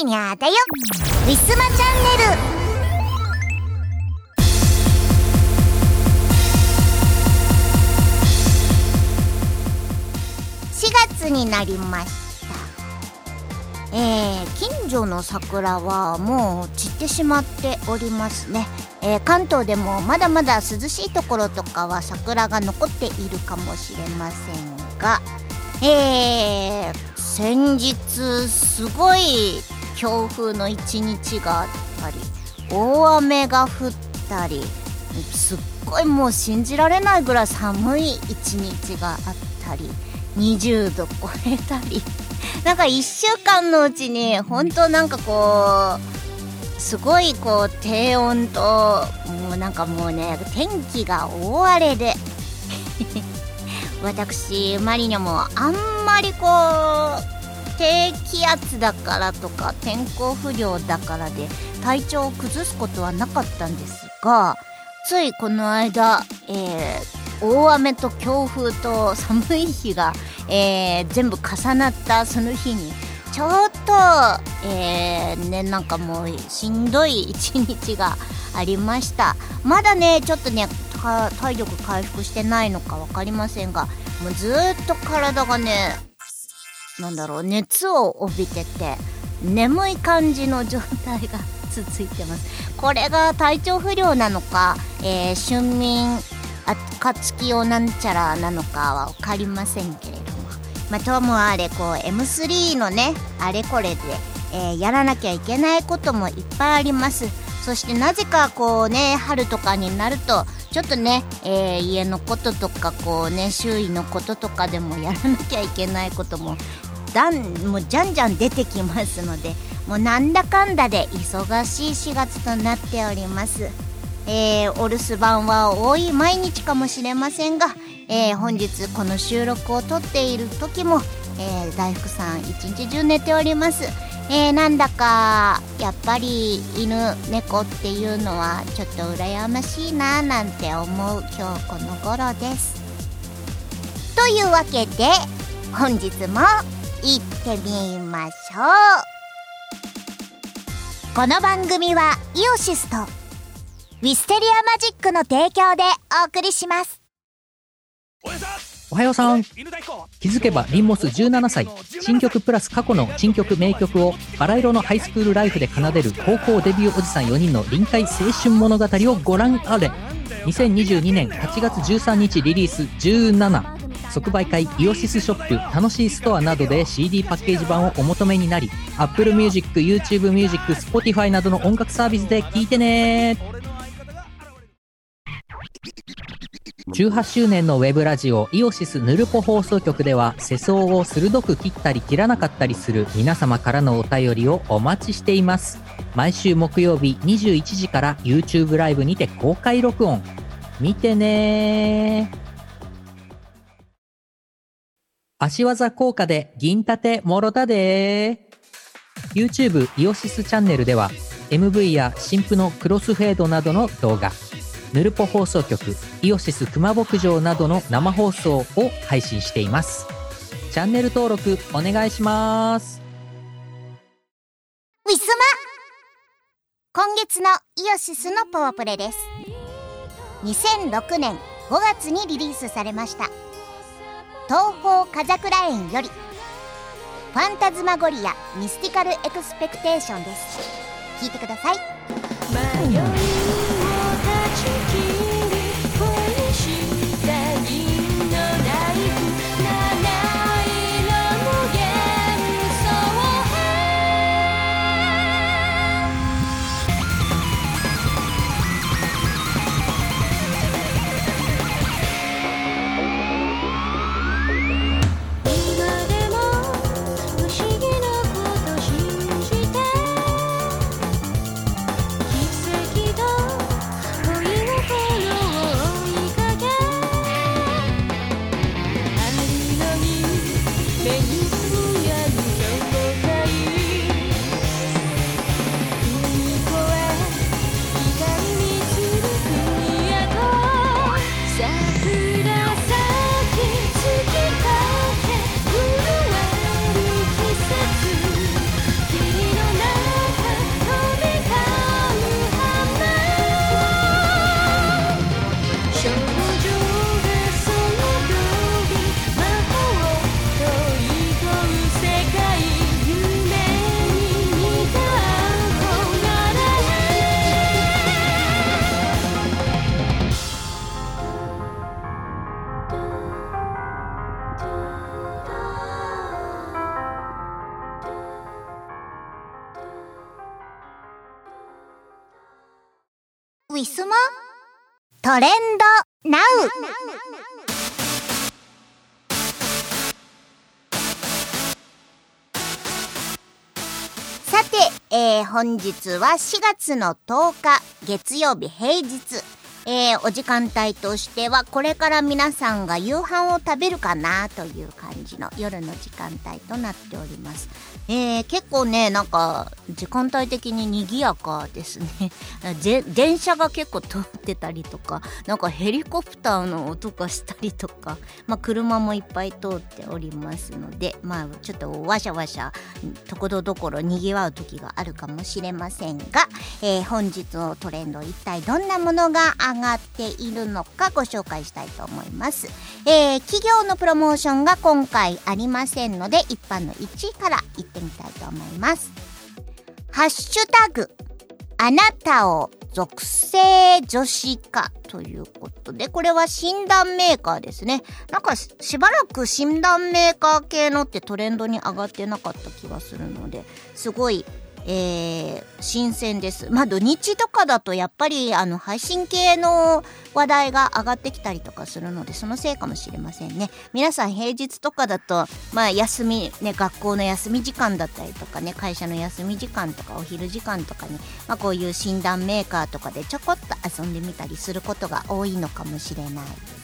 きにゃーだよ。ウィスマチャンネル。4月になりました。えー、近所の桜はもう散ってしまっておりますね、えー、関東でもまだまだ涼しいところとかは桜が残っているかもしれませんが。えー、先日すごい強風の一日があったり大雨が降ったりすっごいもう信じられないぐらい寒い一日があったり20度超えたり。なんか1週間のうちに本当なんかこうすごいこう低温ともうなんかもうね天気が大荒れで。私マリニャもあんまりこう低気圧だからとか天候不良だからで体調を崩すことはなかったんですがついこの間、えー、大雨と強風と寒い日が、えー、全部重なったその日にちょっと、えー、ね、なんかもうしんどい一日がありました。まだねちょっとね体力回復してないのか分かりませんがもうずっと体がねなんだろう熱を帯びてて眠い感じの状態が続いてます。これが体調不良なのか、えー、春眠暁をなんちゃらなのかは分かりませんけれども。まあともあれこう M3 のねあれこれで、えー、やらなきゃいけないこともいっぱいあります。そしてなぜかこうね春とかになるとちょっとね、えー、家のこととかこうね周囲のこととかでもやらなきゃいけないこともだんもうじゃんじゃん出てきますのでもうなんだかんだで忙しい4月となっております。えー、お留守番は多い毎日かもしれませんが、えー、本日この収録を撮っている時も、えー、大福さん一日中寝ております。え、なんだかやっぱり犬猫っていうのはちょっと羨ましいななんて思う今日この頃です。というわけで本日も行ってみましょう。この番組はイオシスとウィステリアマジックの提供でお送りします。おはようさん。気づけばリンモス17歳。新曲プラス過去の新曲名曲をバラ色のハイスクールライフで奏でる高校デビューおじさん4人の臨海青春物語をご覧あれ。2022年8月13日リリース。17即売会イオシスショップ楽しいストアなどで CD パッケージ版をお求めになり Apple Music、YouTube Music、Spotify などの音楽サービスで聴いてね。18周年のウェブラジオイオシスヌルポ放送局では世相を鋭く切ったり切らなかったりする皆様からのお便りをお待ちしています。毎週木曜日21時から YouTube ライブにて公開録音。見てね足技効果で銀盾もろたで。YouTube イオシスチャンネルでは MV や新婦のクロスフェードなどの動画ヌルポ放送局イオシス熊牧場などの生放送を配信しています。チャンネル登録お願いします。ウィスマ。今月のイオシスのパワープレイです。2006年5月にリリースされました。東方風櫻宴より Phantasmagoria mystical expectation です。聞いてください。本日は4月の10日月曜日平日えー、お時間帯としてはこれから皆さんが夕飯を食べるかなという感じの夜の時間帯となっております。えー、結構ねなんか時間帯的に賑やかですね。電車が結構通ってたりとかなんかヘリコプターの音がしたりとか、まあ、車もいっぱい通っておりますのでまあちょっとわしゃわしゃところどころ賑わう時があるかもしれませんが、えー、本日のトレンド一体どんなものが上がっているのかご紹介したいと思います、えー、企業のプロモーションが今回ありませんので一般の1位からってみたいと思いますハッシュタグあなたを属性女子化ということで、これは診断メーカーですね。なんかしばらく診断メーカー系のってトレンドに上がってなかった気がするので、すごいえー、新鮮です。まあ土日とかだとやっぱりあの配信系の話題が上がってきたりとかするのでそのせいかもしれませんね。皆さん平日とかだとまあ休みね学校の休み時間だったりとかね会社の休み時間とかお昼時間とかにまあこういう診断メーカーとかでちょこっと遊んでみたりすることが多いのかもしれないで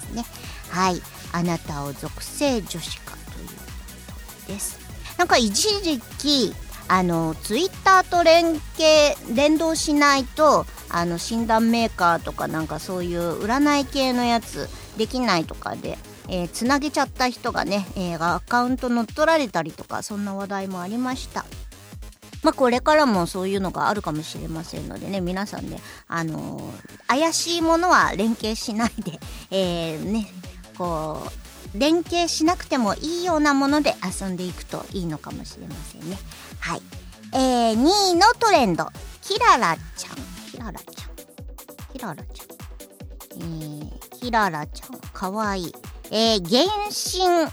すね。はい。あなたを属性女子化ということです。なんか一時期あのツイッターと連携連動しないとあの診断メーカーとかなんかそういう占い系のやつできないとかで、えー、つなげちゃった人がね、えー、アカウント乗っ取られたりとかそんな話題もありました。まあ、これからもそういうのがあるかもしれませんのでね皆さんね、あのー、怪しいものは連携しないで、え、ねこう連携しなくてもいいようなもので遊んでいくといいのかもしれませんね。はい。えー、2位のトレンド。キララちゃん。キララちゃん。キララちゃん。えー、キララちゃん。かわいい。えー、原神。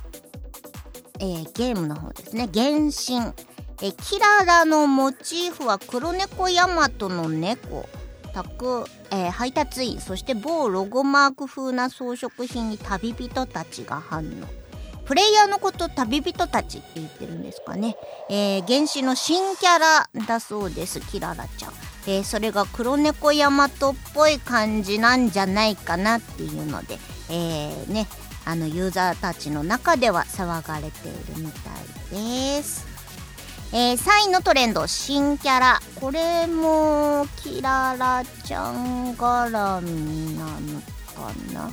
えー、ゲームの方ですね。原神。えー、キララのモチーフは黒猫ヤマトの猫。宅、えー、配達員そして某ロゴマーク風な装飾品に旅人たちが反応。プレイヤーのこと旅人たちって言ってるんですかね、えー、原始の新キャラだそうですキララちゃん、えー、それが黒猫ヤマトっぽい感じなんじゃないかなっていうので、えー、ねあのユーザーたちの中では騒がれているみたいです。えー、3位のトレンド新キャラ。これもキララちゃん絡みなのかな？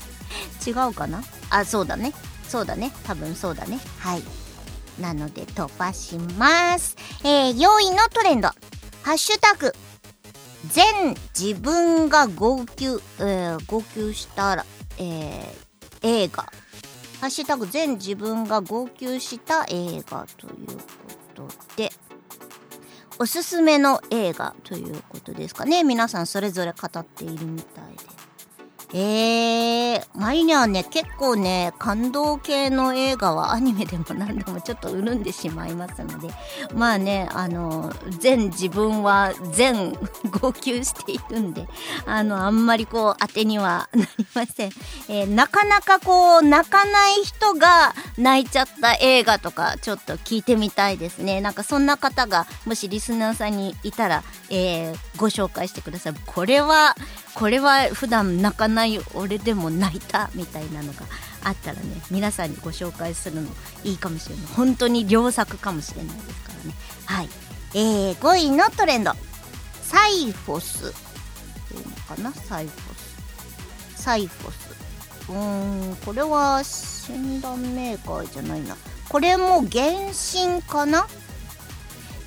違うかな？あそうだね。そうだね。多分そうだね。はい。なので飛ばします。えー、4位のトレンド。ハッシュタグ。全自分が号泣、えー、号泣したら、えー、映画。ハッシュタグ。全自分が号泣した映画ということでおすすめの映画ということですかね。皆さんそれぞれ語っているみたいで。えー、マリニャはね、結構ね、感動系の映画はアニメでも何でもちょっと潤んでしまいますので、まあね、あの、全自分は全号泣しているんで、あの、あんまりこう、当てにはなりません。えー、なかなかこう、泣かない人が泣いちゃった映画とか、ちょっと聞いてみたいですね。なんかそんな方が、もしリスナーさんにいたら、えー、ご紹介してください。これは、これは普段泣かない俺でも泣いたみたいなのがあったらね皆さんにご紹介するのいいかもしれない。本当に良作かもしれないですからね。はい。えー、5位のトレンド。サイフォスっていうのかな？サイフォス。サイフォス。うーんこれは診断メーカーじゃないな。これも原神かな？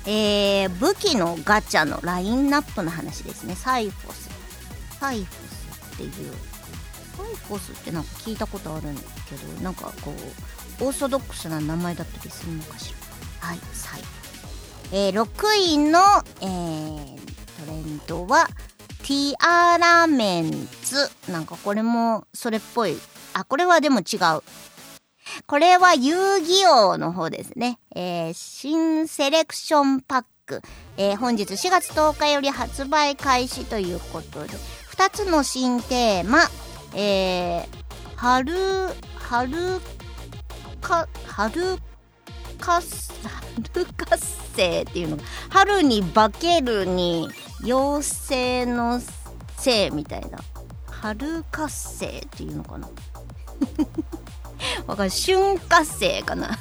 えー、武器のガチャのラインナップの話ですね。サイフォス。サイフスっていうサイフスってなんか聞いたことあるんだけどなんかこうオーソドックスな名前だったりするのかしら。はいサイ。フ、えー、6位の、えー、トレンドはティアラメンツなんかこれもそれっぽい。あこれはでも違う。これは遊戯王の方ですね。えー、新セレクションパック。えー、本日4月10日より発売開始ということで、2つの新テーマ、えー、春、春か、春か、春活性っていうのが、春に化けるに、妖精の性みたいな。春活性っていうのかな。わかる春活性かな。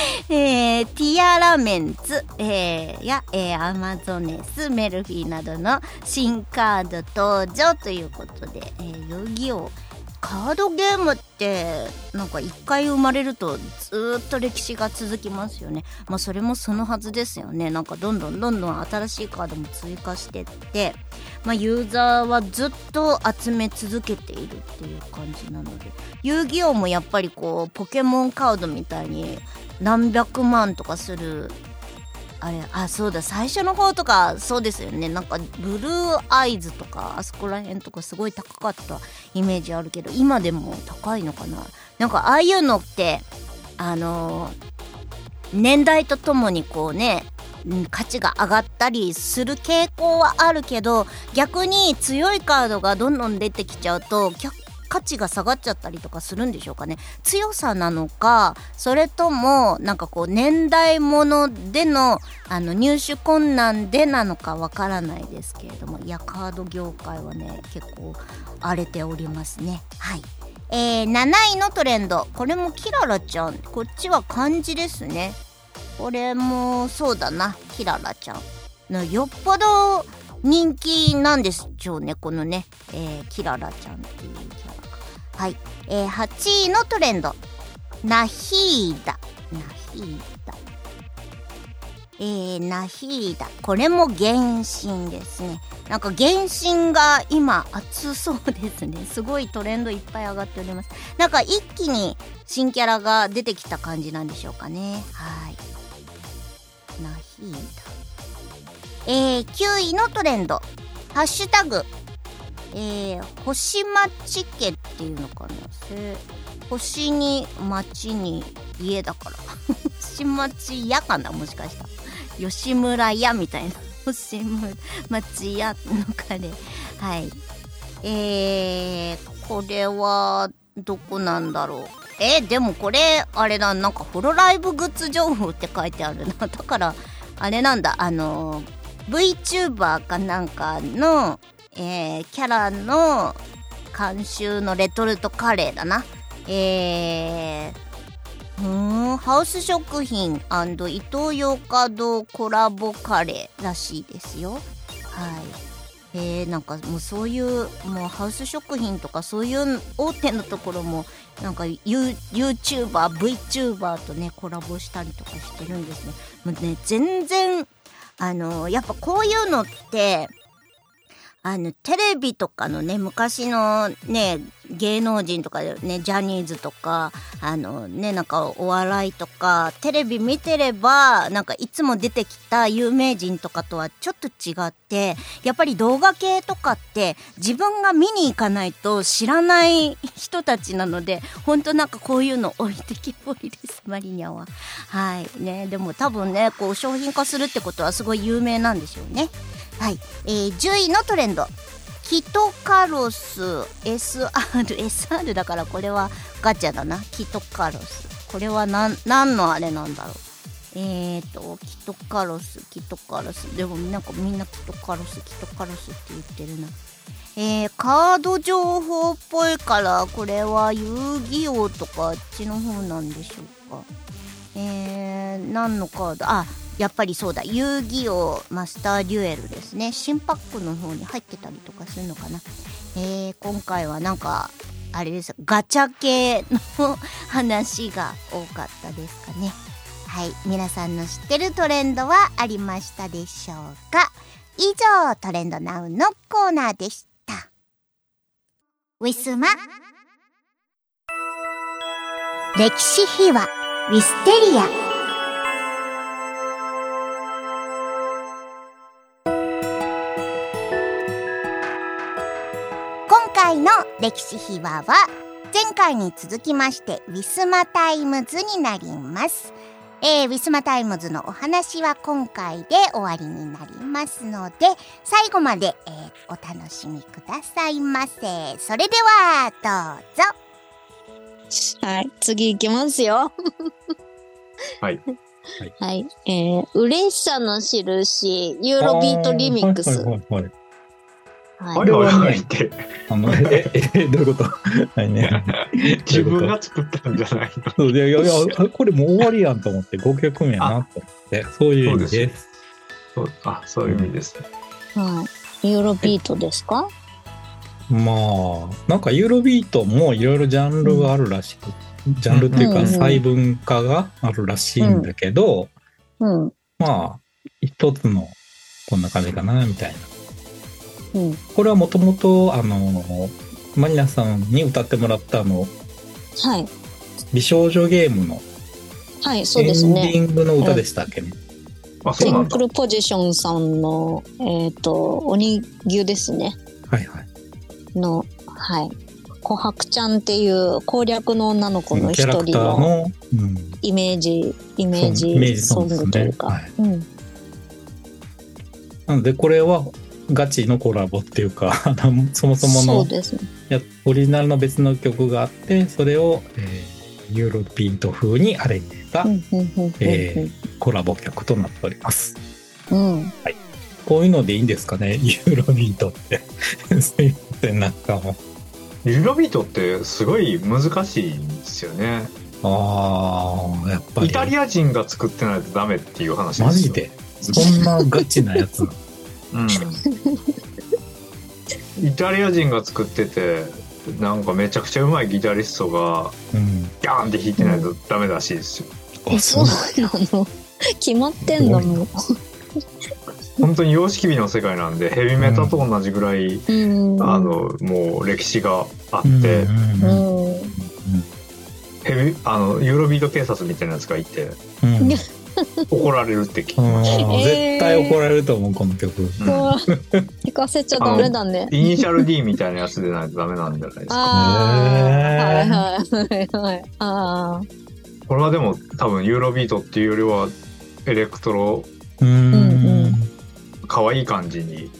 えー、ティアラメンツ、えー、や、えー、アマゾネス、メルフィーなどの新カード登場ということで、えー、遊戯王カードゲームってなんか一回生まれるとずっと歴史が続きますよね。まあそれもそのはずですよね。なんかどんどんどんどん新しいカードも追加してって。まあユーザーはずっと集め続けているっていう感じなので。遊戯王もやっぱりこうポケモンカードみたいに何百万とかするあれあそうだ最初の方とかそうですよね。なんかブルーアイズとかあそこら辺とかすごい高かった。イメージあるけど今でも高いのかな。なんかああいうのってあのー、年代とともにこうね価値が上がったりする傾向はあるけど逆に強いカードがどんどん出てきちゃうと価値が下がっちゃったりとかするんでしょうかね。強さなのかそれともなんかこう年代物でのあの入手困難でなのかわからないですけれどもいやカード業界はね結構荒れておりますね。はい。えー、7位のトレンド。これもキララちゃん。こっちは漢字ですね。これもそうだな。キララちゃん。のよっぽど人気なんでしょうねこのね、えー、キララちゃんっていうキャラ。はい、えー、8位のトレンド。ナヒーダ。ナヒーダ。えー、ナヒーダ。これも原神ですね。なんか原神が今熱そうですね。すごいトレンドいっぱい上がっております。なんか一気に新キャラが出てきた感じなんでしょうかね。はい。ナヒーダ。えー、9位のトレンド。ハッシュタグえー、星町家っていうのかな？星に町に家だから星町屋かなもしかしたら吉村屋みたいな星町屋のカレーはいえー、これはどこなんだろうえー、でもこれあれだなんかホロライブグッズ情報って書いてあるなだからあれなんだあの VTuber かなんかのえー、キャラの監修のレトルトカレーだな。えー、うん、ハウス食品イトーヨーカドーコラボカレーらしいですよ。はい。えー、なんかもうそういうもうハウス食品とかそういう大手のところもなんか YouTuber、VTuber とねコラボしたりとかしてるんですね。もうね全然あのやっぱこういうのってあの、テレビとかのね、昔のね、芸能人とかね、ジャニーズとか、あのね、なんかお笑いとか、テレビ見てれば、なんかいつも出てきた有名人とかとはちょっと違って、やっぱり動画系とかって自分が見に行かないと知らない人たちなので、ほんとなんかこういうの置いてきぼりです、マリニャは。はい。ね、でも多分ね、こう商品化するってことはすごい有名なんでしょうね。はい、えー、10位のトレンド。キトカロス。SR SR だからこれはガチャだな。キトカロス。これは何何のあれなんだろう。えーとキトカロス。キトカロス。でもなんかみんなキトカロス。キトカロスって言ってるな。えー、カード情報っぽいからこれは遊戯王とかあっちの方なんでしょうか。えー、何のカード？あやっぱりそうだ。遊戯王マスターデュエルですね。新パックの方に入ってたりとかするのかな。えー、今回はなんかあれです。ガチャ系の話が多かったですかね。はい。皆さんの知ってるトレンドはありましたでしょうか。以上トレンドナウのコーナーでした。ウィスマ。歴史秘話。ウィステリア。歴史秘話は前回に続きましてウィスマタイムズになりますえー、ウィスマタイムズのお話は今回で終わりになりますので、最後まで、えー、お楽しみくださいませ。それでは、どうぞ。はい、次行きますよ。はい。はい。えー、嬉しさの印、ユーロビートリミックス。はいはいはいはいあれはね、あの、え、え、どういうこと？はいね。自分が作ったんじゃないの？いやいや、これもう終わりやんと思って、5曲目やなと思って、そういう意味です。そうあ、そういう意味です。ね。はい。ユーロビートですか？まあ、なんかユーロビートもいろいろジャンルがあるらしく、ジャンルっていうか細分化があるらしいんだけど、うん、まあ、一つのこんな感じかな、みたいな。うん、これはもともとあのマニアさんに歌ってもらったあの、はい、美少女ゲームのはいそうですね。エンディングの歌でしたっけね、あテンクルポジションさんのえっ、ー、と鬼牛ですね。はいはい。のはい。琥珀ちゃんっていう攻略の女の子の一人のイメージ、イメージソングというか、はい。うん、なのでこれはガチのコラボっていうか そもそもの、ね、オリジナルの別の曲があってそれを、えー、ユーロビート風にアレンジした、えー、コラボ曲となっております。うん、はい、こういうのでいいんですかね？ユーロビートって。すいませんなんかもユーロビートってすごい難しいんですよね。ああやっぱり。イタリア人が作ってないとダメっていう話ですマジで？そんなガチなやつうん、イタリア人が作っててなんかめちゃくちゃうまいギタリストがギャーンって弾いてないとダメらしいですよ。うん、そうなの決まってんの？もう。本当に様式美の世界なんでヘビメタと同じぐらい、うん、あのもう歴史があって、うん、ヘビあのユーロビート警察みたいなやつがいて、怒られるって聞きました。絶対怒られると思う、この曲。聞かせちゃダメだね。イニシャル D みたいなやつでないとダメなんじゃないですか。はいはいはいああ。これはでも多分ユーロビートっていうよりはエレクトロ、可愛い感じに、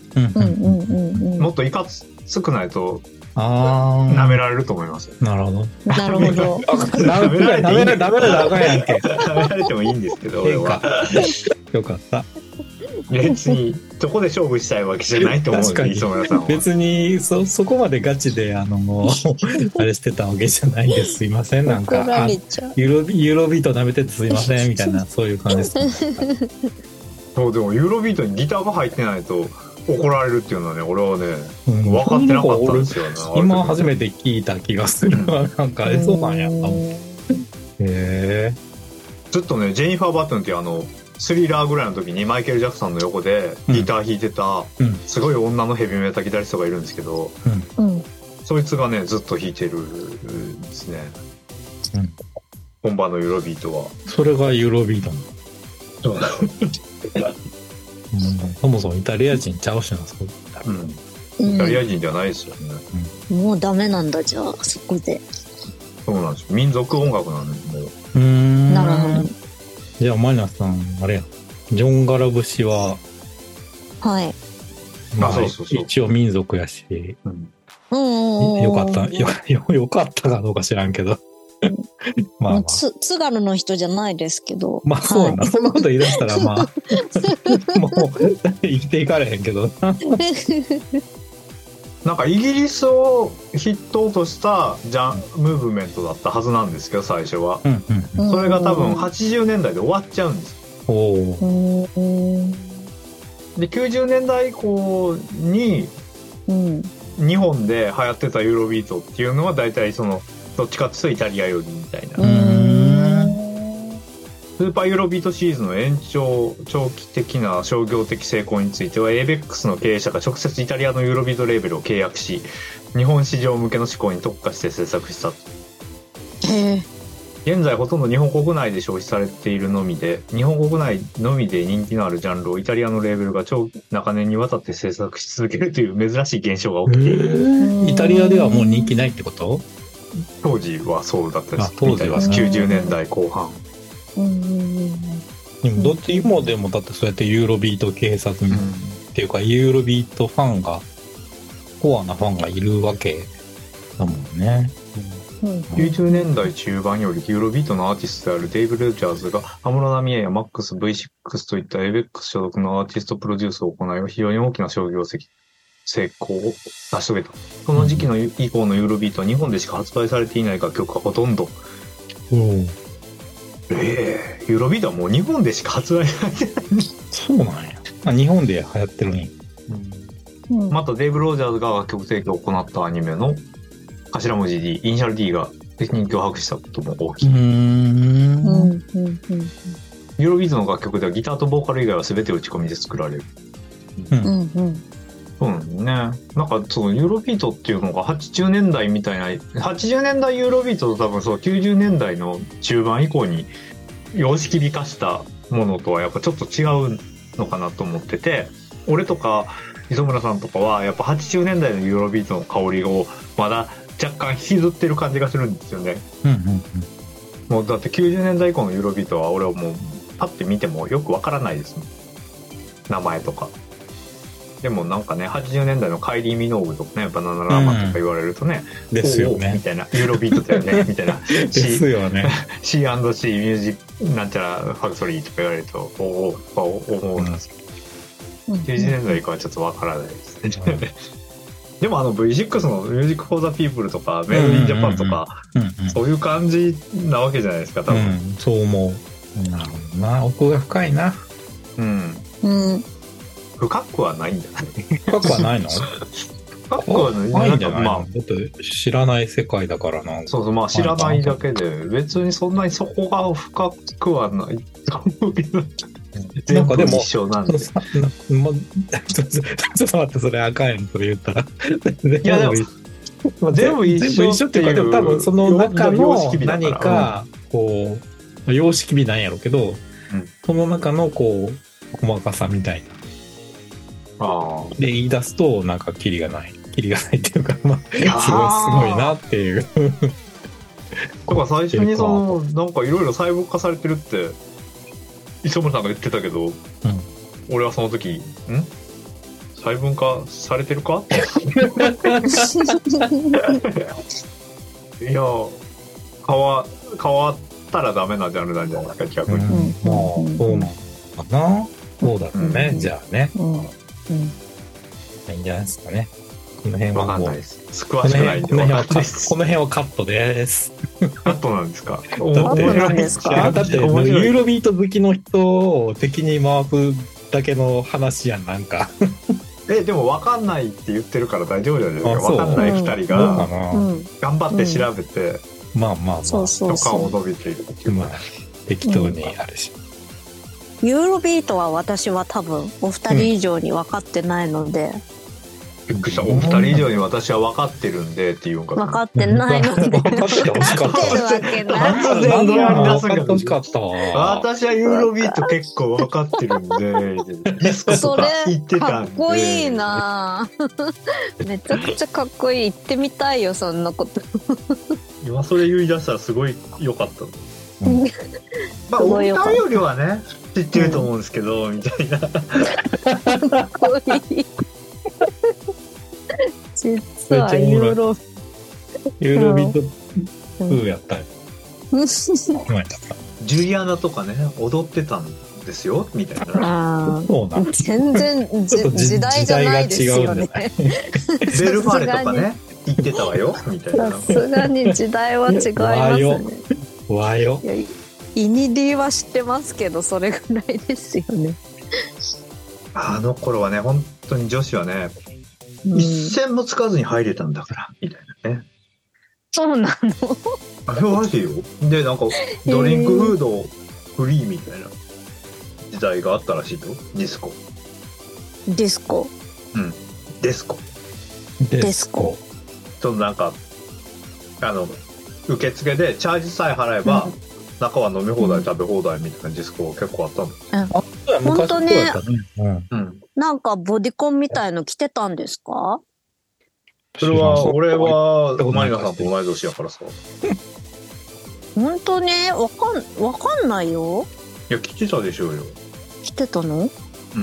もっといかつくないとああ。舐められると思います。なるほど。なるほど。舐められ、舐められ、舐められあかんやんけ。舐められてもいいんですけど、俺は。よかった。別に、どこで勝負したいわけじゃないと思うんで、磯村さんは。別に、そ、そこまでガチで、あの、もう、あれしてたわけじゃないです。すいません、なんか。ユーロ、ユーロビート舐めててすいません、みたいな、そういう感じです。そう、でも、ユーロビートにギターが入ってないと、怒られるっていうのはね俺はね、うん、分かってなかったんですよね。今初めて聞いた気がする。なんかえそうなんやへえずっとねジェニファー・バトンっていうあのスリラーぐらいの時にマイケル・ジャクソンの横でギター弾いてた、すごい女のヘビメタギタリストがいるんですけど、うん、そいつがねずっと弾いてるんですね、うん、本場のユーロビートは。それがユーロビートそう。うん、そもそもイタリア人ちゃうしなそこ、うん、イタリア人じゃないですよね、うん、もうダメなんだじゃあそこで。そうなんです。よ民族音楽なんでもう。うん。なるほど。じゃあマイナスさんあれやジョン・ガラ節ははい。まあ、そうそうそう。一応民族やし、うん、よかった。よよかったかどうか知らんけどまあ、まあ、つ津軽の人じゃないですけど。まあそうなはい、そんなこと言い出したらまあ。もう生きていかれへんけどな。んかイギリスを筆頭としたジャンムーブメントだったはずなんですけど最初は、うんうん、それが多分80年代で終わっちゃうんです。で90年代以降に、日本で流行ってたユーロビートっていうのは大体そのどっちかっていうとイタリア寄りみたいな。スーパーユーロビートシリーズの延長長期的な商業的成功については ABEX の経営者が直接イタリアのユーロビートレーベルを契約し日本市場向けの思考に特化して制作した。現在ほとんど日本国内で消費されているのみで日本国内のみで人気のあるジャンルをイタリアのレーベルが長長年にわたって制作し続けるという珍しい現象が起きている。イタリアではもう人気ないってこと？当時はそうだったです。当時は90年代後半。でもどっちもでもだってそうやってユーロビート警察っていうか、ユーロビートファンが、コアなファンがいるわけだもんね。90年代中盤よりユーロビートのアーティストであるデイブ・レジャーズが、安室奈美恵やマックス V6 といった ABEX 所属のアーティストプロデュースを行い、非常に大きな商業成功を成し遂げた。その時期の以降のユーロビートは日本でしか発売されていない楽曲がほとんど。うん。ええー、ユーロビートはもう日本でしか発売されてない。そうなんや。あ、日本で流行ってるね。うん、またデイブ・ロージャーズが楽曲提供を行ったアニメの頭文字 D、イニシャル D が人気を博したことも大きい。ユーロビートの楽曲ではギターとボーカル以外は全て打ち込みで作られる。うん。うんそうね。なんかそのユーロビートっていうのが80年代みたいな、80年代ユーロビートと多分そう90年代の中盤以降に様式美化したものとはやっぱちょっと違うのかなと思ってて、俺とか磯村さんとかはやっぱ80年代のユーロビートの香りをまだ若干引きずってる感じがするんですよね。うんうんうん、もうだって90年代以降のユーロビートは俺はもうパッて見てもよくわからないですもん。名前とか。でもなんかね、80年代のカイリー・ミノーグとかね、バナナラーマンとか言われるとね、うん、ですよね。みたいな、ユーロビートだよね、みたいな。ですよね。C&C ミュージックなんちゃらファクトリーとか言われると、おお、思うんですけど、うん、90年代以降はちょっとわからないですね。でもあの V6 のミュージックフォーザピープルとか、メロディージャパンとか、そういう感じなわけじゃないですか、多分。うん、そう思う。なるほどな。奥が深いな。うん。うん。深くはないんじゃない深くはない。の深くはないんじゃないまあ、だって知らない世界だからな。そうそう、まあ知らないだけで、別にそんなにそこが深くはないな。ん。で。ちょっと待って、それ赤いのそれ言ったら。いやでも、全部一緒。っていうか、でも多分その中の何か、こう、様式美なんやろうけど、その中のこう、細かさみたいな。で言い出すとなんかキリがない。キリがないっていうかまあ すごいすごいなっていう。だから最初にそのなんかいろいろ細分化されてるって磯村さんが言ってたけど、うん、俺はその時ん？細分化されてるか？いや変わ変わったらダメなジャンルなんじゃないですか逆に、うん、まあそうなのかな。そうだね、うん、じゃあね、うんうん。いいんじゃないですかね。この辺はもう。詳しくないんでこの辺はカット、この辺はカットです。カットなんですか？だって、だってユーロビート好きの人を敵に回すだけの話やん、なんか。え、でも分かんないって言ってるから大丈夫じゃないですか？分かんない二人が、頑張って調べて、まあまあまあ、許可を伸びているっていう。まあ、適当にあるし。ユーロビートは私は多分お二人以上に分かってないので、びっくりした。お二人以上に私は分かってるんでっていうか分かってないので。分かってほしかったるわけない。突然ドラに出すが欲しかった私はユーロビート結構分かってるんで。ディスコとか行ってたんで。かっこいいな。めちゃくちゃかっこいい行ってみたいよそんなこと。今それ言い出したらすごい良かった。まあ、お二人よりはね、知ってると思うんですけど、うん、みたいな。実はユーロ。ユーロビート風やったよ。ジュリアナとかね、踊ってたんですよ、みたい。な。全然時代じゃない。ですよね。ベルファーレとかね、言ってたわよ、みたい。な。さすがに時代は違い。ますね。わよ。イニディは知ってますけど、それぐらいですよね。あの頃はね、本当に女子はね、うん、一銭もつかずに入れたんだから、みたいなね。そうなの？あれらしいよ。で、なんか、ドリンクフードフリーみたいな時代があったらしいよ。ディスコ。ディスコ？うん。デスコ。デスコ。ちょっとなんか、あの、受付でチャージさえ払えば、うん中は飲み放題、食べ放題みたいなディスコ結構あったの。うん、本当ね、うん、なんかボディコンみたいの着てたんですか？それは、俺は、マリナさんと同い年やからさ。本当ね、わかん、わかんないよ。いや来てたでしょうよ。来てたの、うん、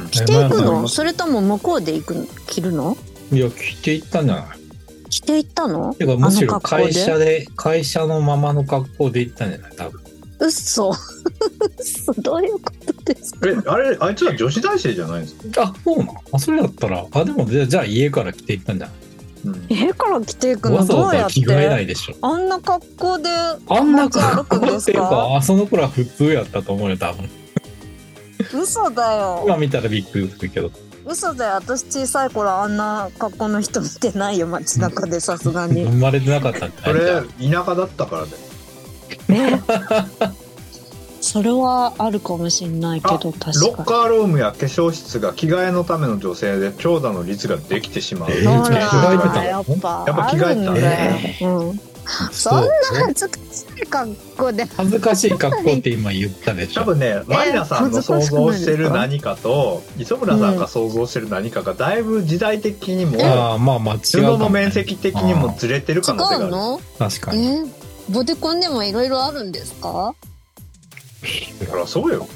着ていくの？それとも向こうで行く着るの？いや着ていったんじゃな。い着ていったの？てかむしろ会社で会社のままの格好で行ったんじゃない？多分うっそどういうことですか？えあれあいつは女子大生じゃないんですか？あそうなの？あそれだったら。あでもじゃあ家から着ていったんじゃないうん、家から着ていくの？どうやって？着替えないでしょ。あんな格好であんな格好っていうかあその頃は普通やったと思うよ多分。嘘だよ。今見たらびっくりするけど。嘘だよ。私小さい頃あんな格好の人見てないよ街中でさすがに。生まれてなかったんそれ田舎だったからだよね。それはあるかもしれないけど確かに。ロッカールームや化粧室が着替えのための女性で長蛇の率ができてしまう、えー、着替えてたやっぱ。やっぱ着替えたね、うん。そんな恥ずかしい格好で。恥ずかしい格好って今言ったでしょ。多分ねマリナさんの想像してる何かと磯村さんが想像してる何かがだいぶ時代的にも、ああまあまあ違う布の面積的にもずれてる可能性がある。の？確かに、ボデコンでもいろいろあるんですか？だからそうよ。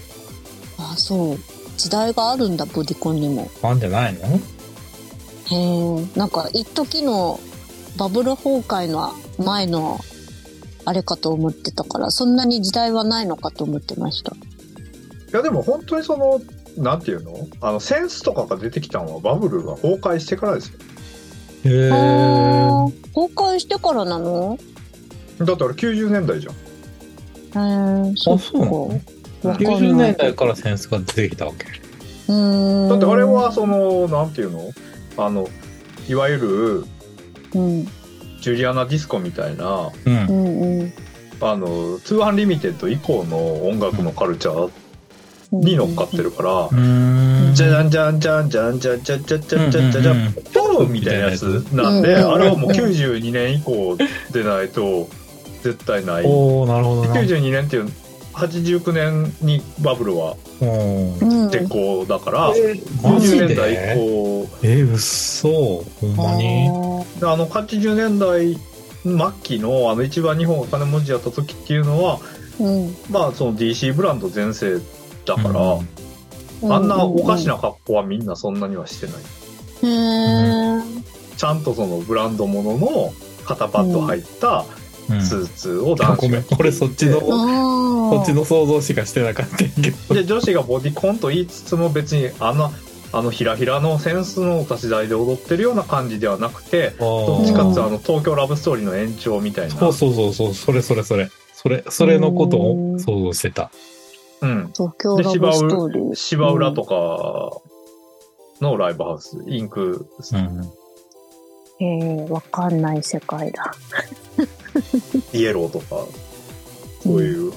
あそう。時代があるんだボディコンにも。あんじゃないの？へえんか一時のバブル崩壊の前のあれかと思ってたからそんなに時代はないのかと思ってました。いやでも本当にそのなんていうの？あのセンスとかが出てきたのはバブルが崩壊してからですよ。へえ崩壊してからなの？だったら90年代じゃん。へえそうそうなの90年代から扇子が出てきたわけ？うん。だってあれはそのなんていうの？あのいわゆる、うん、ジュリアナ・ディスコみたいな、うん、あの2 Unlimited 以降の音楽のカルチャーに乗っかってるから、じゃじゃんじゃんじゃんじゃんじゃんじゃんじゃんじゃんじゃんじゃんじゃんポーみたいなやつなんで、あれはもう92年以降でないと絶対ない。おなるほど92年っていう89年にバブルは鉄鋼だから、90年代以降。えー、うっそほんまに？あの80年代末期のあの一番日本が金持ちやった時っていうのは、うん、まあその DC ブランド全盛だから、うん、あんなおかしな格好はみんなそんなにはしてない、うん、ちゃんとそのブランドものの肩パッド入った、スーツを男子が、うん、これそっちのそっちの想像しかしてなかったけど。で女子がボディコンと言いつつも別にあのあのひらひらのセンスのお立ち台で踊ってるような感じではなくてどっちかっていうとあの東京ラブストーリーの延長みたいな。そうそうそうそう。それそれそれ。それそれのことを想像してた。うん。東京ラブストーリー。芝浦とかのライブハウスインク、うん、えー、わかんない世界だ。イエローとかそういう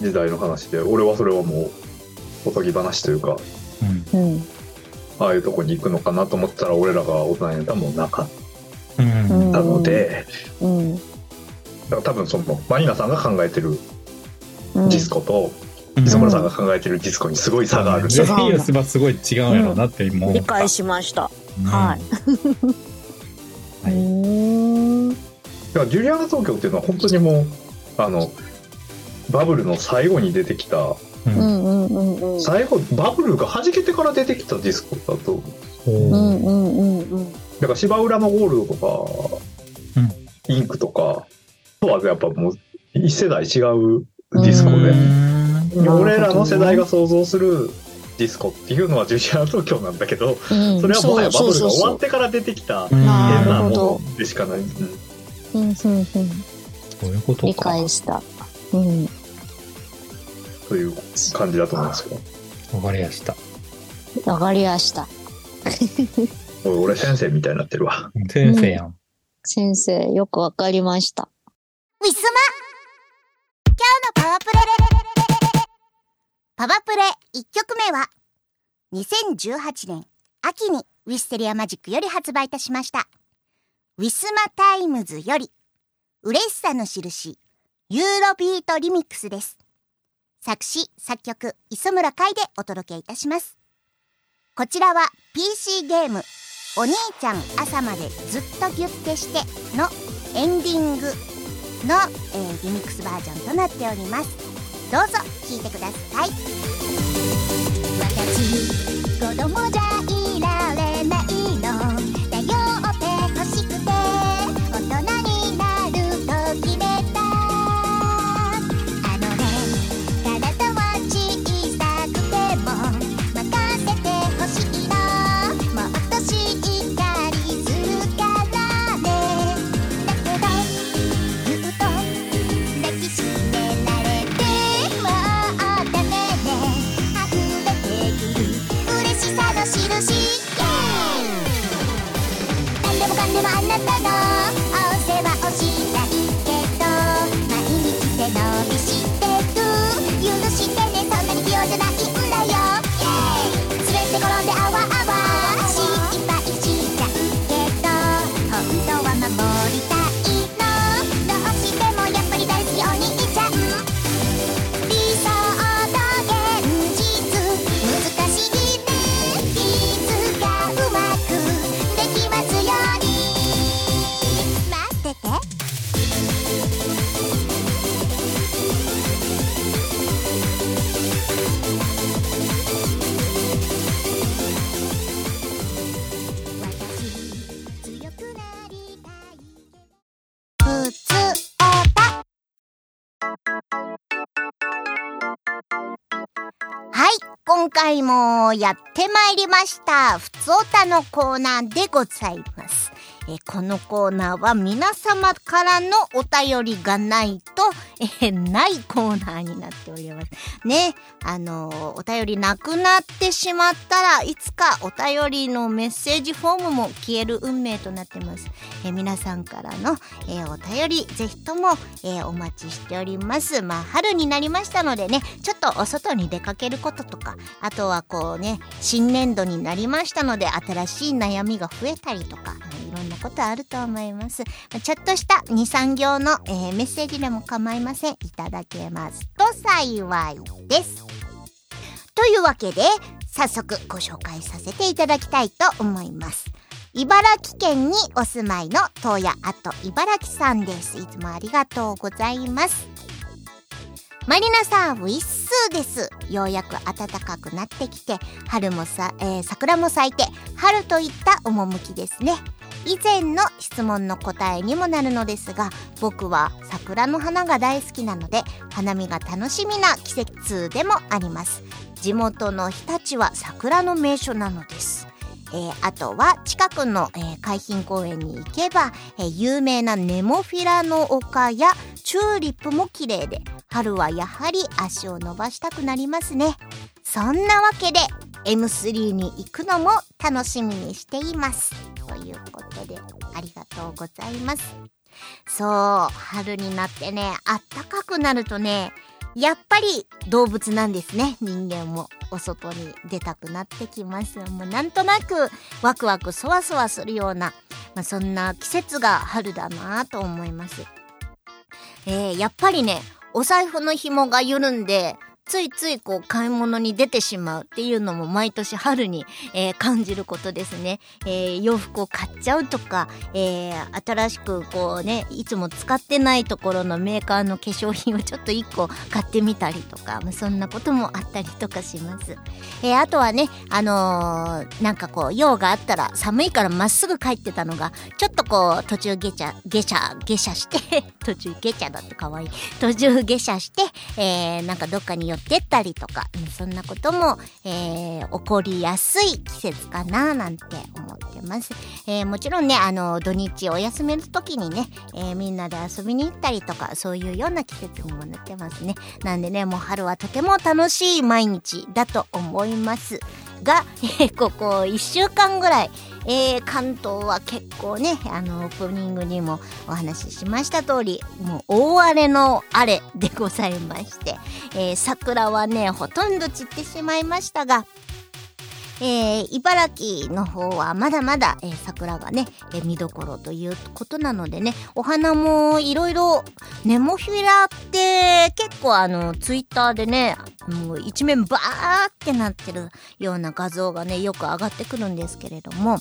時代の話で、俺はそれはもうおとぎ話というか、うん、ああいうとこに行くのかなと思ったら俺らが大人になったらもうなかった。ので、うん、だから多分そのマリナさんが考えてるディスコと、磯村さんが考えてるディスコにすごい差がある。うん、イエスはすごい違うんやろうなって今、理解しました、はい、はい、だからジュリアナ東京っていうのは本当にもうあのバブルの最後に出てきた、最後バブルが弾けてから出てきたディスコだと、だから芝浦のゴールドとか、うん、インクとかとはやっぱもう一世代違うディスコで、俺らの世代が想像するディスコっていうのはジュリアナ東京なんだけど、それはもはやバブルが終わってから出てきた変なものでしかない。うんうんうん、そういうこと理解した。うん。という感じだと思いますけど。わかりやした。わかりやした。俺先生みたいになってるわ。先生やん。うん、先生、よくわかりました。ウィスマ今日のパワプレパワプレ1曲目は2018年秋にウィステリアマジックより発売いたしました。ウィスマタイムズより嬉しさの印ユーロビートリミックスです。作詞、作曲、磯村海でお届けいたします。こちらは PC ゲーム、お兄ちゃん朝までずっとギュッてしてのエンディングの、えー、リミックスバージョンとなっております。どうぞ聞いてください。私子供じゃ。今回もやってまいりました。ふつおたのコーナーでございます。えこのコーナーは皆様からのお便りがないと、えーないコーナーになっております。ね、あのーお便りなくなってしまったらいつかお便りのメッセージフォームも消える運命となってます。えー皆さんからの、えーお便りぜひとも、えーお待ちしております。まあ春になりましたのでね、ちょっとお外に出かけることとか、あとはこうね、新年度になりましたので新しい悩みが増えたりとか、いろんなことあると思います。まちょっとした2、3行の、えーメッセージでも構いません。いただけますと幸いです。というわけで、早速ご紹介させていただきたいと思います。茨城県にお住まいの東野あと茨城さんです。いつもありがとうございます。マリナさん、ウィッスーです。ようやく暖かくなってきて、春もさ、えー桜も咲いて、春といった趣ですね。以前の質問の答えにもなるのですが、僕は桜の花が大好きなので、花見が楽しみな季節でもあります。地元の日立は桜の名所なのです。えーあとは近くの、えー海浜公園に行けば、えー有名なネモフィラの丘やチューリップも綺麗で春はやはり足を伸ばしたくなりますね。そんなわけで M3 に行くのも楽しみにしています。ということでありがとうございます。そう春になってねあったかくなるとねやっぱり動物なんですね。人間もお外に出たくなってきます。もうなんとなくワクワクそわそわするような、まあ、そんな季節が春だなと思います。えー、やっぱりねお財布の紐が緩んでついついこう買い物に出てしまうっていうのも毎年春に、えー感じることですね、えー洋服を買っちゃうとか、えー新しくこうねいつも使ってないところのメーカーの化粧品をちょっと1個買ってみたりとか、まそんなこともあったりとかします、えあとはねあのーなんかこう用があったら寒いからまっすぐ帰ってたのがちょっとこう途中下車下車下車して 途中下車だって可愛い。途中下車して、えーなんかどっかに寄ってったりとか、うんそんなことも、えー起こりやすい季節かななんて思ってます。えーもちろんね、あの、土日お休みの時にね、えーみんなで遊びに行ったりとか、そういうような季節にもなってますね。なんでね、もう春はとても楽しい毎日だと思います。が、えーここ1週間ぐらい、えー関東は結構ね、あの、オープニングにもお話ししました通り、もう大荒れの荒れでございまして、えー桜はね、ほとんど散ってしまいましたが、えー、茨城の方はまだまだ、えー、桜がね、えー、見どころということなのでね、お花もいろいろ、ネモフィラって結構あの、ツイッターでね、もう一面バーってなってるような画像がね、よく上がってくるんですけれども、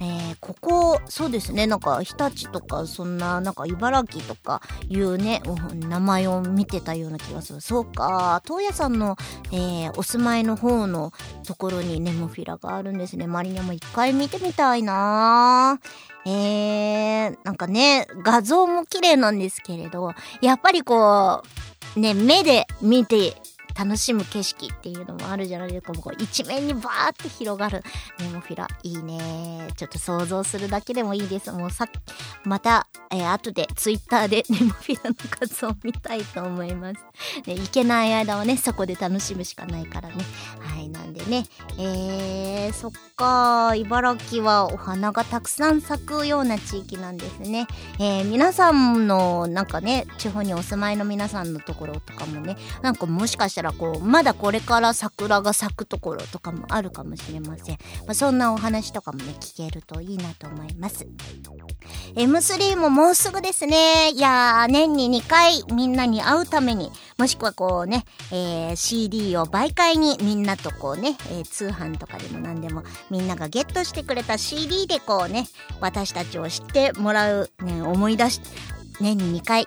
えー、ここ、そうですね、なんか日立とか、そんな、なんか茨城とかいうね、名前を見てたような気がする。そうか、東野さんの、えー、お住まいの方のところにネモフィラがあるんですね。マリニャも一回見てみたいなえー、なんかね、画像も綺麗なんですけれど、やっぱりこう、ね、目で見て楽しむ景色っていうのもあるじゃないですか。もう一面にバーって広がるネモフィラ。いいね。ちょっと想像するだけでもいいです。もうさまた、えー、後でツイッターでネモフィラの数を見たいと思います。ね、行けない間はね、そこで楽しむしかないからね。はい、なんでね。えー、そっか、茨城はお花がたくさん咲くような地域なんですね。えー、皆さんの、なんかね、地方にお住まいの皆さんのところとかもね、なんかもしかしたららこうまだこれから桜が咲くところとかもあるかもしれません、まあ、そんなお話とかもね聞けるといいなと思います。M3 ももうすぐですね。いやー年に2回みんなに会うためにもしくはこうね、えー、CD を媒介にみんなとこうね、えー、通販とかでも何でもみんながゲットしてくれた CD でこうね私たちを知ってもらう、ね、思い出し年に2回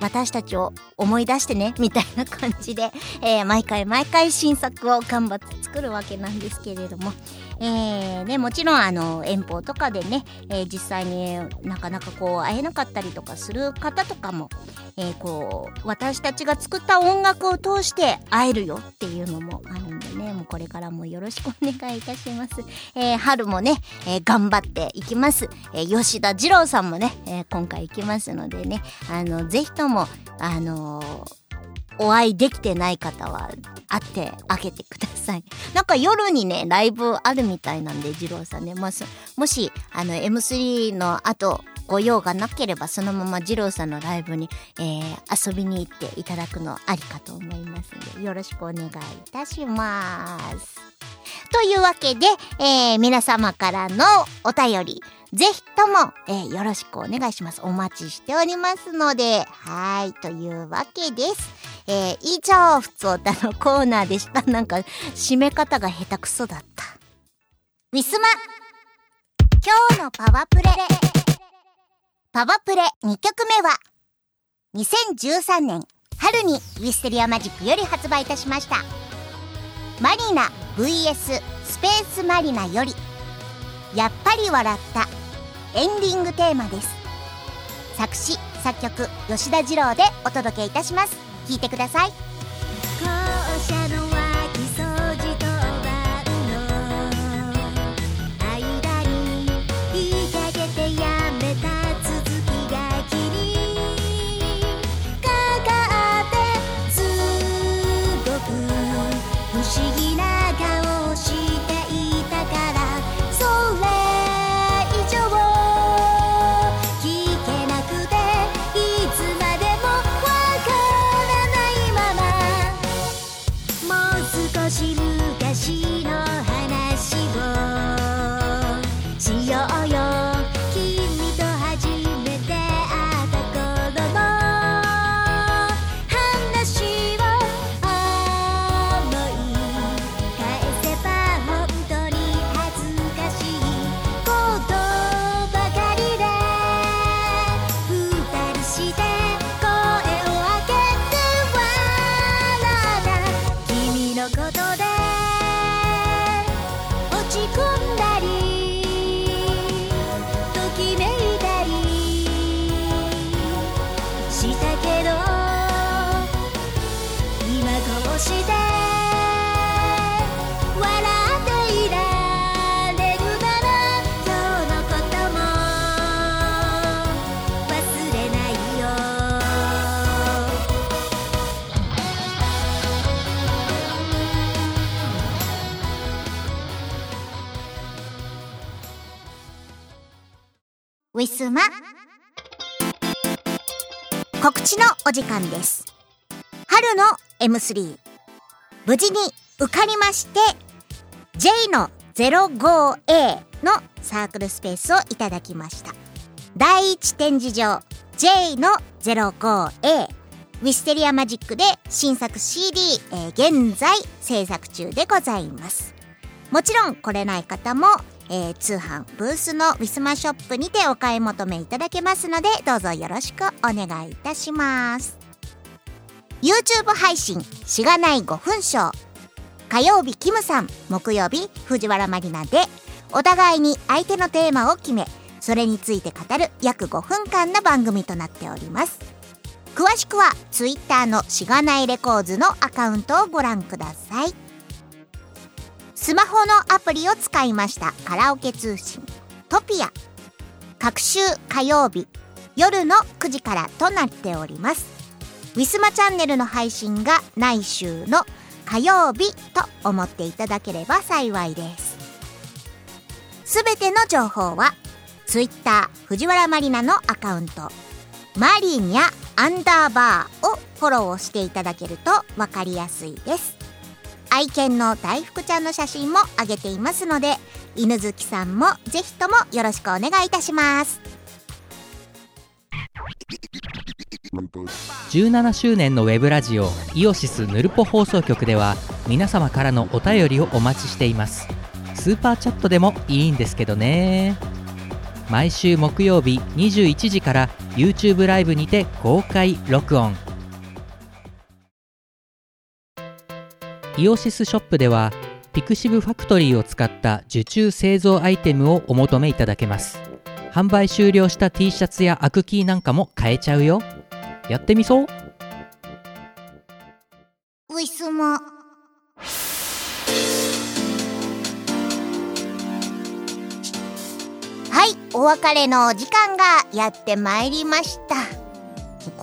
私たちを思い出してねみたいな感じで、えー、毎回毎回新作を頑張って作るわけなんですけれども、えーね、もちろんあの遠方とかでね、えー、実際になかなかこう会えなかったりとかする方とかも、えー、こう私たちが作った音楽を通して会えるよっていうのもあるんでねもうこれからもよろしくお願いいたします、えー、春もね、えー、頑張っていきます、えー、吉田二郎さんもね、えー、今回行きますのでねあのぜひとももあのーお会いできてない方は会ってあげてください。なんか夜にね、ライブあるみたいなんで、二郎さんね。まあ、もし、あの、M3 の後、ご用がなければ、そのまま二郎さんのライブに、えー、遊びに行っていただくのありかと思いますので、よろしくお願いいたします。というわけで、えー、皆様からのお便り、ぜひとも、えー、よろしくお願いします。お待ちしておりますので、はい、というわけです。えー、以上、ふつおたのコーナーでした。なんか、締め方が下手くそだった。ウィスマ今日のパワープレパワープレ2曲目は、2013年春にウィステリアマジックより発売いたしました。マリナ VS スペースマリナより、やっぱり笑ったエンディングテーマです。作詞作曲吉田二郎でお届けいたします。聴いてください。ウィスマ告知のお時間です。春の M3 無事に受かりまして J の 05A のサークルスペースをいただきました。第一展示場 J の 05A ウィステリアマジックで新作 CD、えー、現在制作中でございます。もちろん来れない方も、えー、通販ブースのウィスマショップにてお買い求めいただけますのでどうぞよろしくお願いいたします。YouTube 配信しがない5分ショー火曜日キムさん木曜日藤原まりなでお互いに相手のテーマを決めそれについて語る約5分間の番組となっております。詳しくは Twitter のしがないレコーズのアカウントをご覧ください。スマホのアプリを使いました。カラオケ通信。トピア。各週火曜日。夜の9時からとなっております。ウィスマチャンネルの配信が来週の火曜日と思っていただければ幸いです。すべての情報は Twitter 藤原まりなのアカウント。マリニャアンダーバーをフォローしていただけると分かりやすいです。愛犬の大福ちゃんの写真も上げていますので犬好きさんもぜひともよろしくお願いいたします。17周年のウェブラジオイオシスヌルポ放送局では皆様からのお便りをお待ちしています。スーパーチャットでもいいんですけどね。毎週木曜日21時から YouTube ライブにて公開録音。イオシスショップではピクシブファクトリーを使った受注製造アイテムをお求めいただけます。販売終了した T シャツやアクキーなんかも買えちゃうよ。やってみそ。ウィスマはいお別れのお時間がやってまいりました。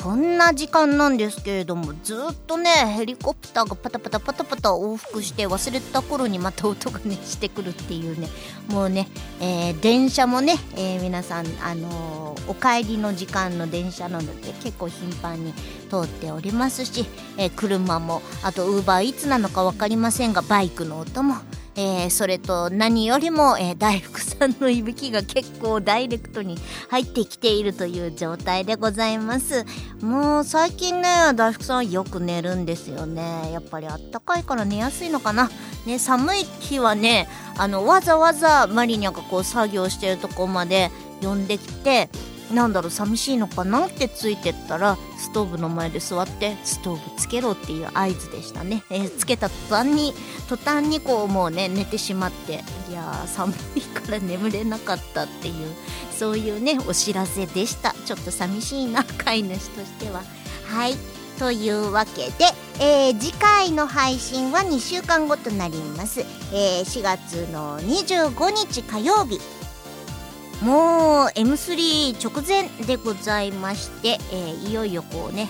こんな時間なんですけれどもずっとねヘリコプターがパタパタパタパタ往復して忘れた頃にまた音がねしてくるっていうねもうね、えー、電車もね、えー、皆さん、あのー、お帰りの時間の電車なので結構頻繁に通っておりますし、え車もあとウーバーいつなのか分かりませんがバイクの音もえー、それと何よりも、えー、大福さんのいびきが結構ダイレクトに入ってきているという状態でございます。もう最近ね大福さんよく寝るんですよね。やっぱりあったかいから寝やすいのかな。ね寒い日はねあのわざわざマリニャがこう作業してるとこまで呼んできてなんだろう寂しいのかなってついてったらストーブの前で座ってストーブつけろっていう合図でしたね、えー、つけた途端に途端にこうもうね寝てしまっていや寒いから眠れなかったっていうそういうねお知らせでした。ちょっと寂しいな飼い主としては。はい。というわけで、えー、次回の配信は2週間後となります、えー、4月の25日火曜日。もう M3 直前でございまして、えー、いよいよこうね、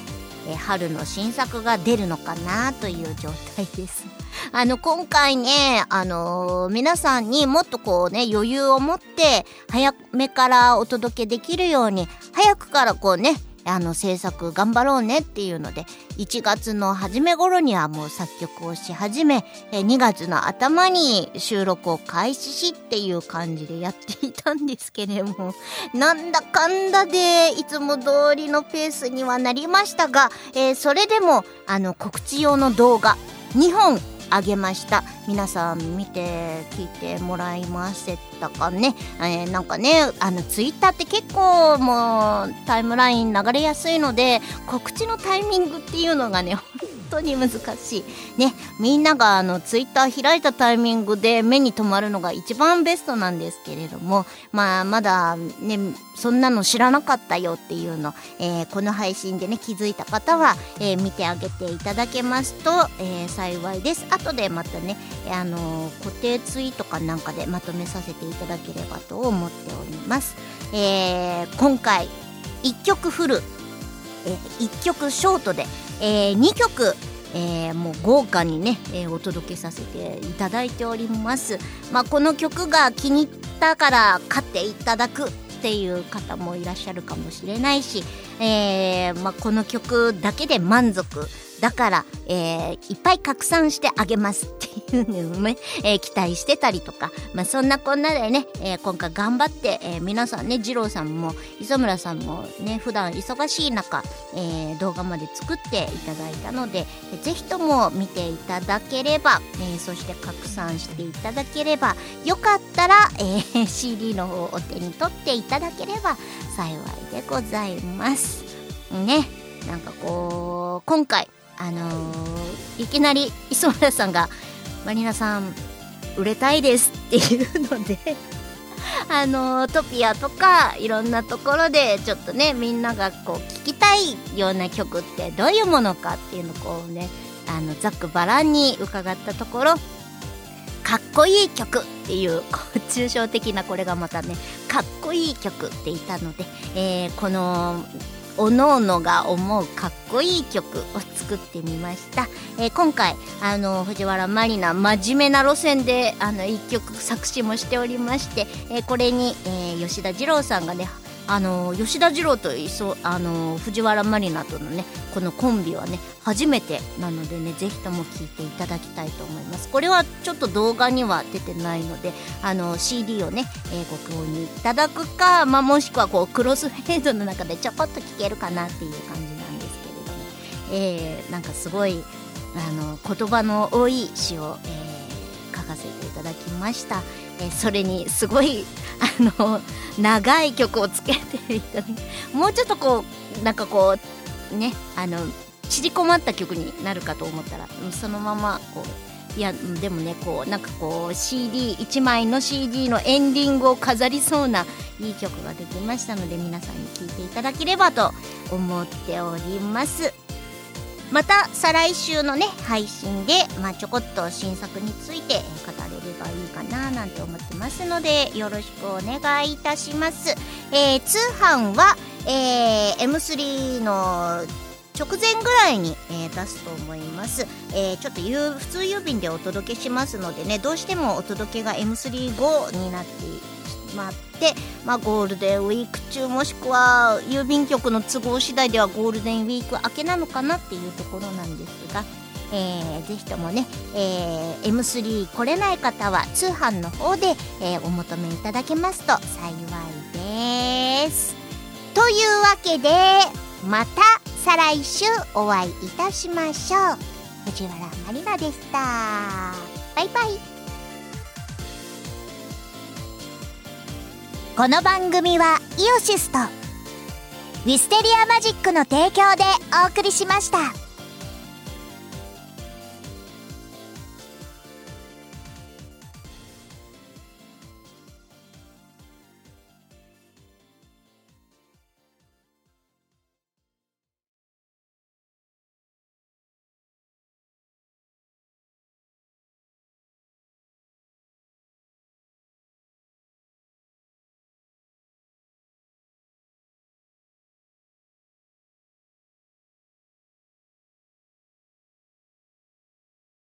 えー、春の新作が出るのかなという状態です。あの今回ね、あのー、皆さんにもっとこうね余裕を持って早めからお届けできるように早くからこうねあの制作頑張ろうねっていうので1月の初め頃にはもう作曲をし始め2月の頭に収録を開始しっていう感じでやっていたんですけれども なんだかんだでいつも通りのペースにはなりましたが、えー、それでもあの告知用の動画2本あげました。皆さん見て聞いてもらいましたかね、えー、なんかねあのツイッターって結構もうタイムライン流れやすいので告知のタイミングっていうのがね当に難しい。ねみんながあのツイッター開いたタイミングで目に留まるのが一番ベストなんですけれどもまあまだねそんなの知らなかったよっていうの、えー、この配信でね気づいた方は、えー、見てあげていただけますと、えー、幸いです。後でまたね、あの固定ツイートかなんかでまとめさせていただければと思っております、え今回1曲フル、え1曲ショートで、え2曲えー、もう豪華にね、えー、お届けさせていただいております。まあ、この曲が気に入ったから買っていただくっていう方もいらっしゃるかもしれないし、えー、まあ、この曲だけで満足だから、えー、いっぱい拡散してあげますっていうのをね、えー、期待してたりとか、まあ、そんなこんなでね、えー、今回頑張って、えー、皆さんね二郎さんも磯村さんもね普段忙しい中、えー、動画まで作っていただいたので、ぜひとも見ていただければ、えー、そして拡散していただければよかったら、えー、CD の方をお手に取っていただければ幸いでございます。ねなんかこう今回あのー、いきなり磯村さんが「マリナさん売れたいです」っていうので あの、トピアとかいろんなところでちょっとねみんながこう聴きたいような曲ってどういうものかっていうのをこうねあのざっくばらんに伺ったところかっこいい曲っていうこう抽象的なこれがまたねかっこいい曲っていたので、えー、このおのおのが思うかっこいい曲を作ってみました、えー、今回あの藤原まりな真面目な路線であの1曲作詞もしておりまして、えー、これに、えー、吉田二郎さんがねあの吉田次郎とあの藤原麻里奈とのねこのコンビはね初めてなのでねぜひとも聴いていただきたいと思います。これはちょっと動画には出てないのであの CD をね、えー、ご購入いただくか、まあ、もしくはこうクロスフェードの中でちょこっと聴けるかなっていう感じなんですけれども、えー、なんかすごいあの言葉の多い詩を、えー、書かせていただきました、え、それにすごい あの長い曲をつけていただもうちょっとこうなんかこうねあの縮こまった曲になるかと思ったらそのままこういやでもねこうなんかこう CD1 枚の CD のエンディングを飾りそうないい曲ができましたので皆さんに聴いていただければと思っております。また再来週のね配信で、まあ、ちょこっと新作について語れればいいかななんて思ってますのでよろしくお願いいたします、えー、通販は、えー、M3 の直前ぐらいに、えー、出すと思います、えー、ちょっと普通郵便でお届けしますのでねどうしてもお届けが M3 後になってまって、まあ、ゴールデンウィーク中もしくは郵便局の都合次第ではゴールデンウィーク明けなのかなっていうところなんですが、えー、ぜひともね、えー、M3 来れない方は通販の方で、えー、お求めいただけますと幸いです。というわけでまた再来週お会いいたしましょう。藤原まりなでした。バイバイ。この番組はイオシスとウィステリアマジックの提供でお送りしました。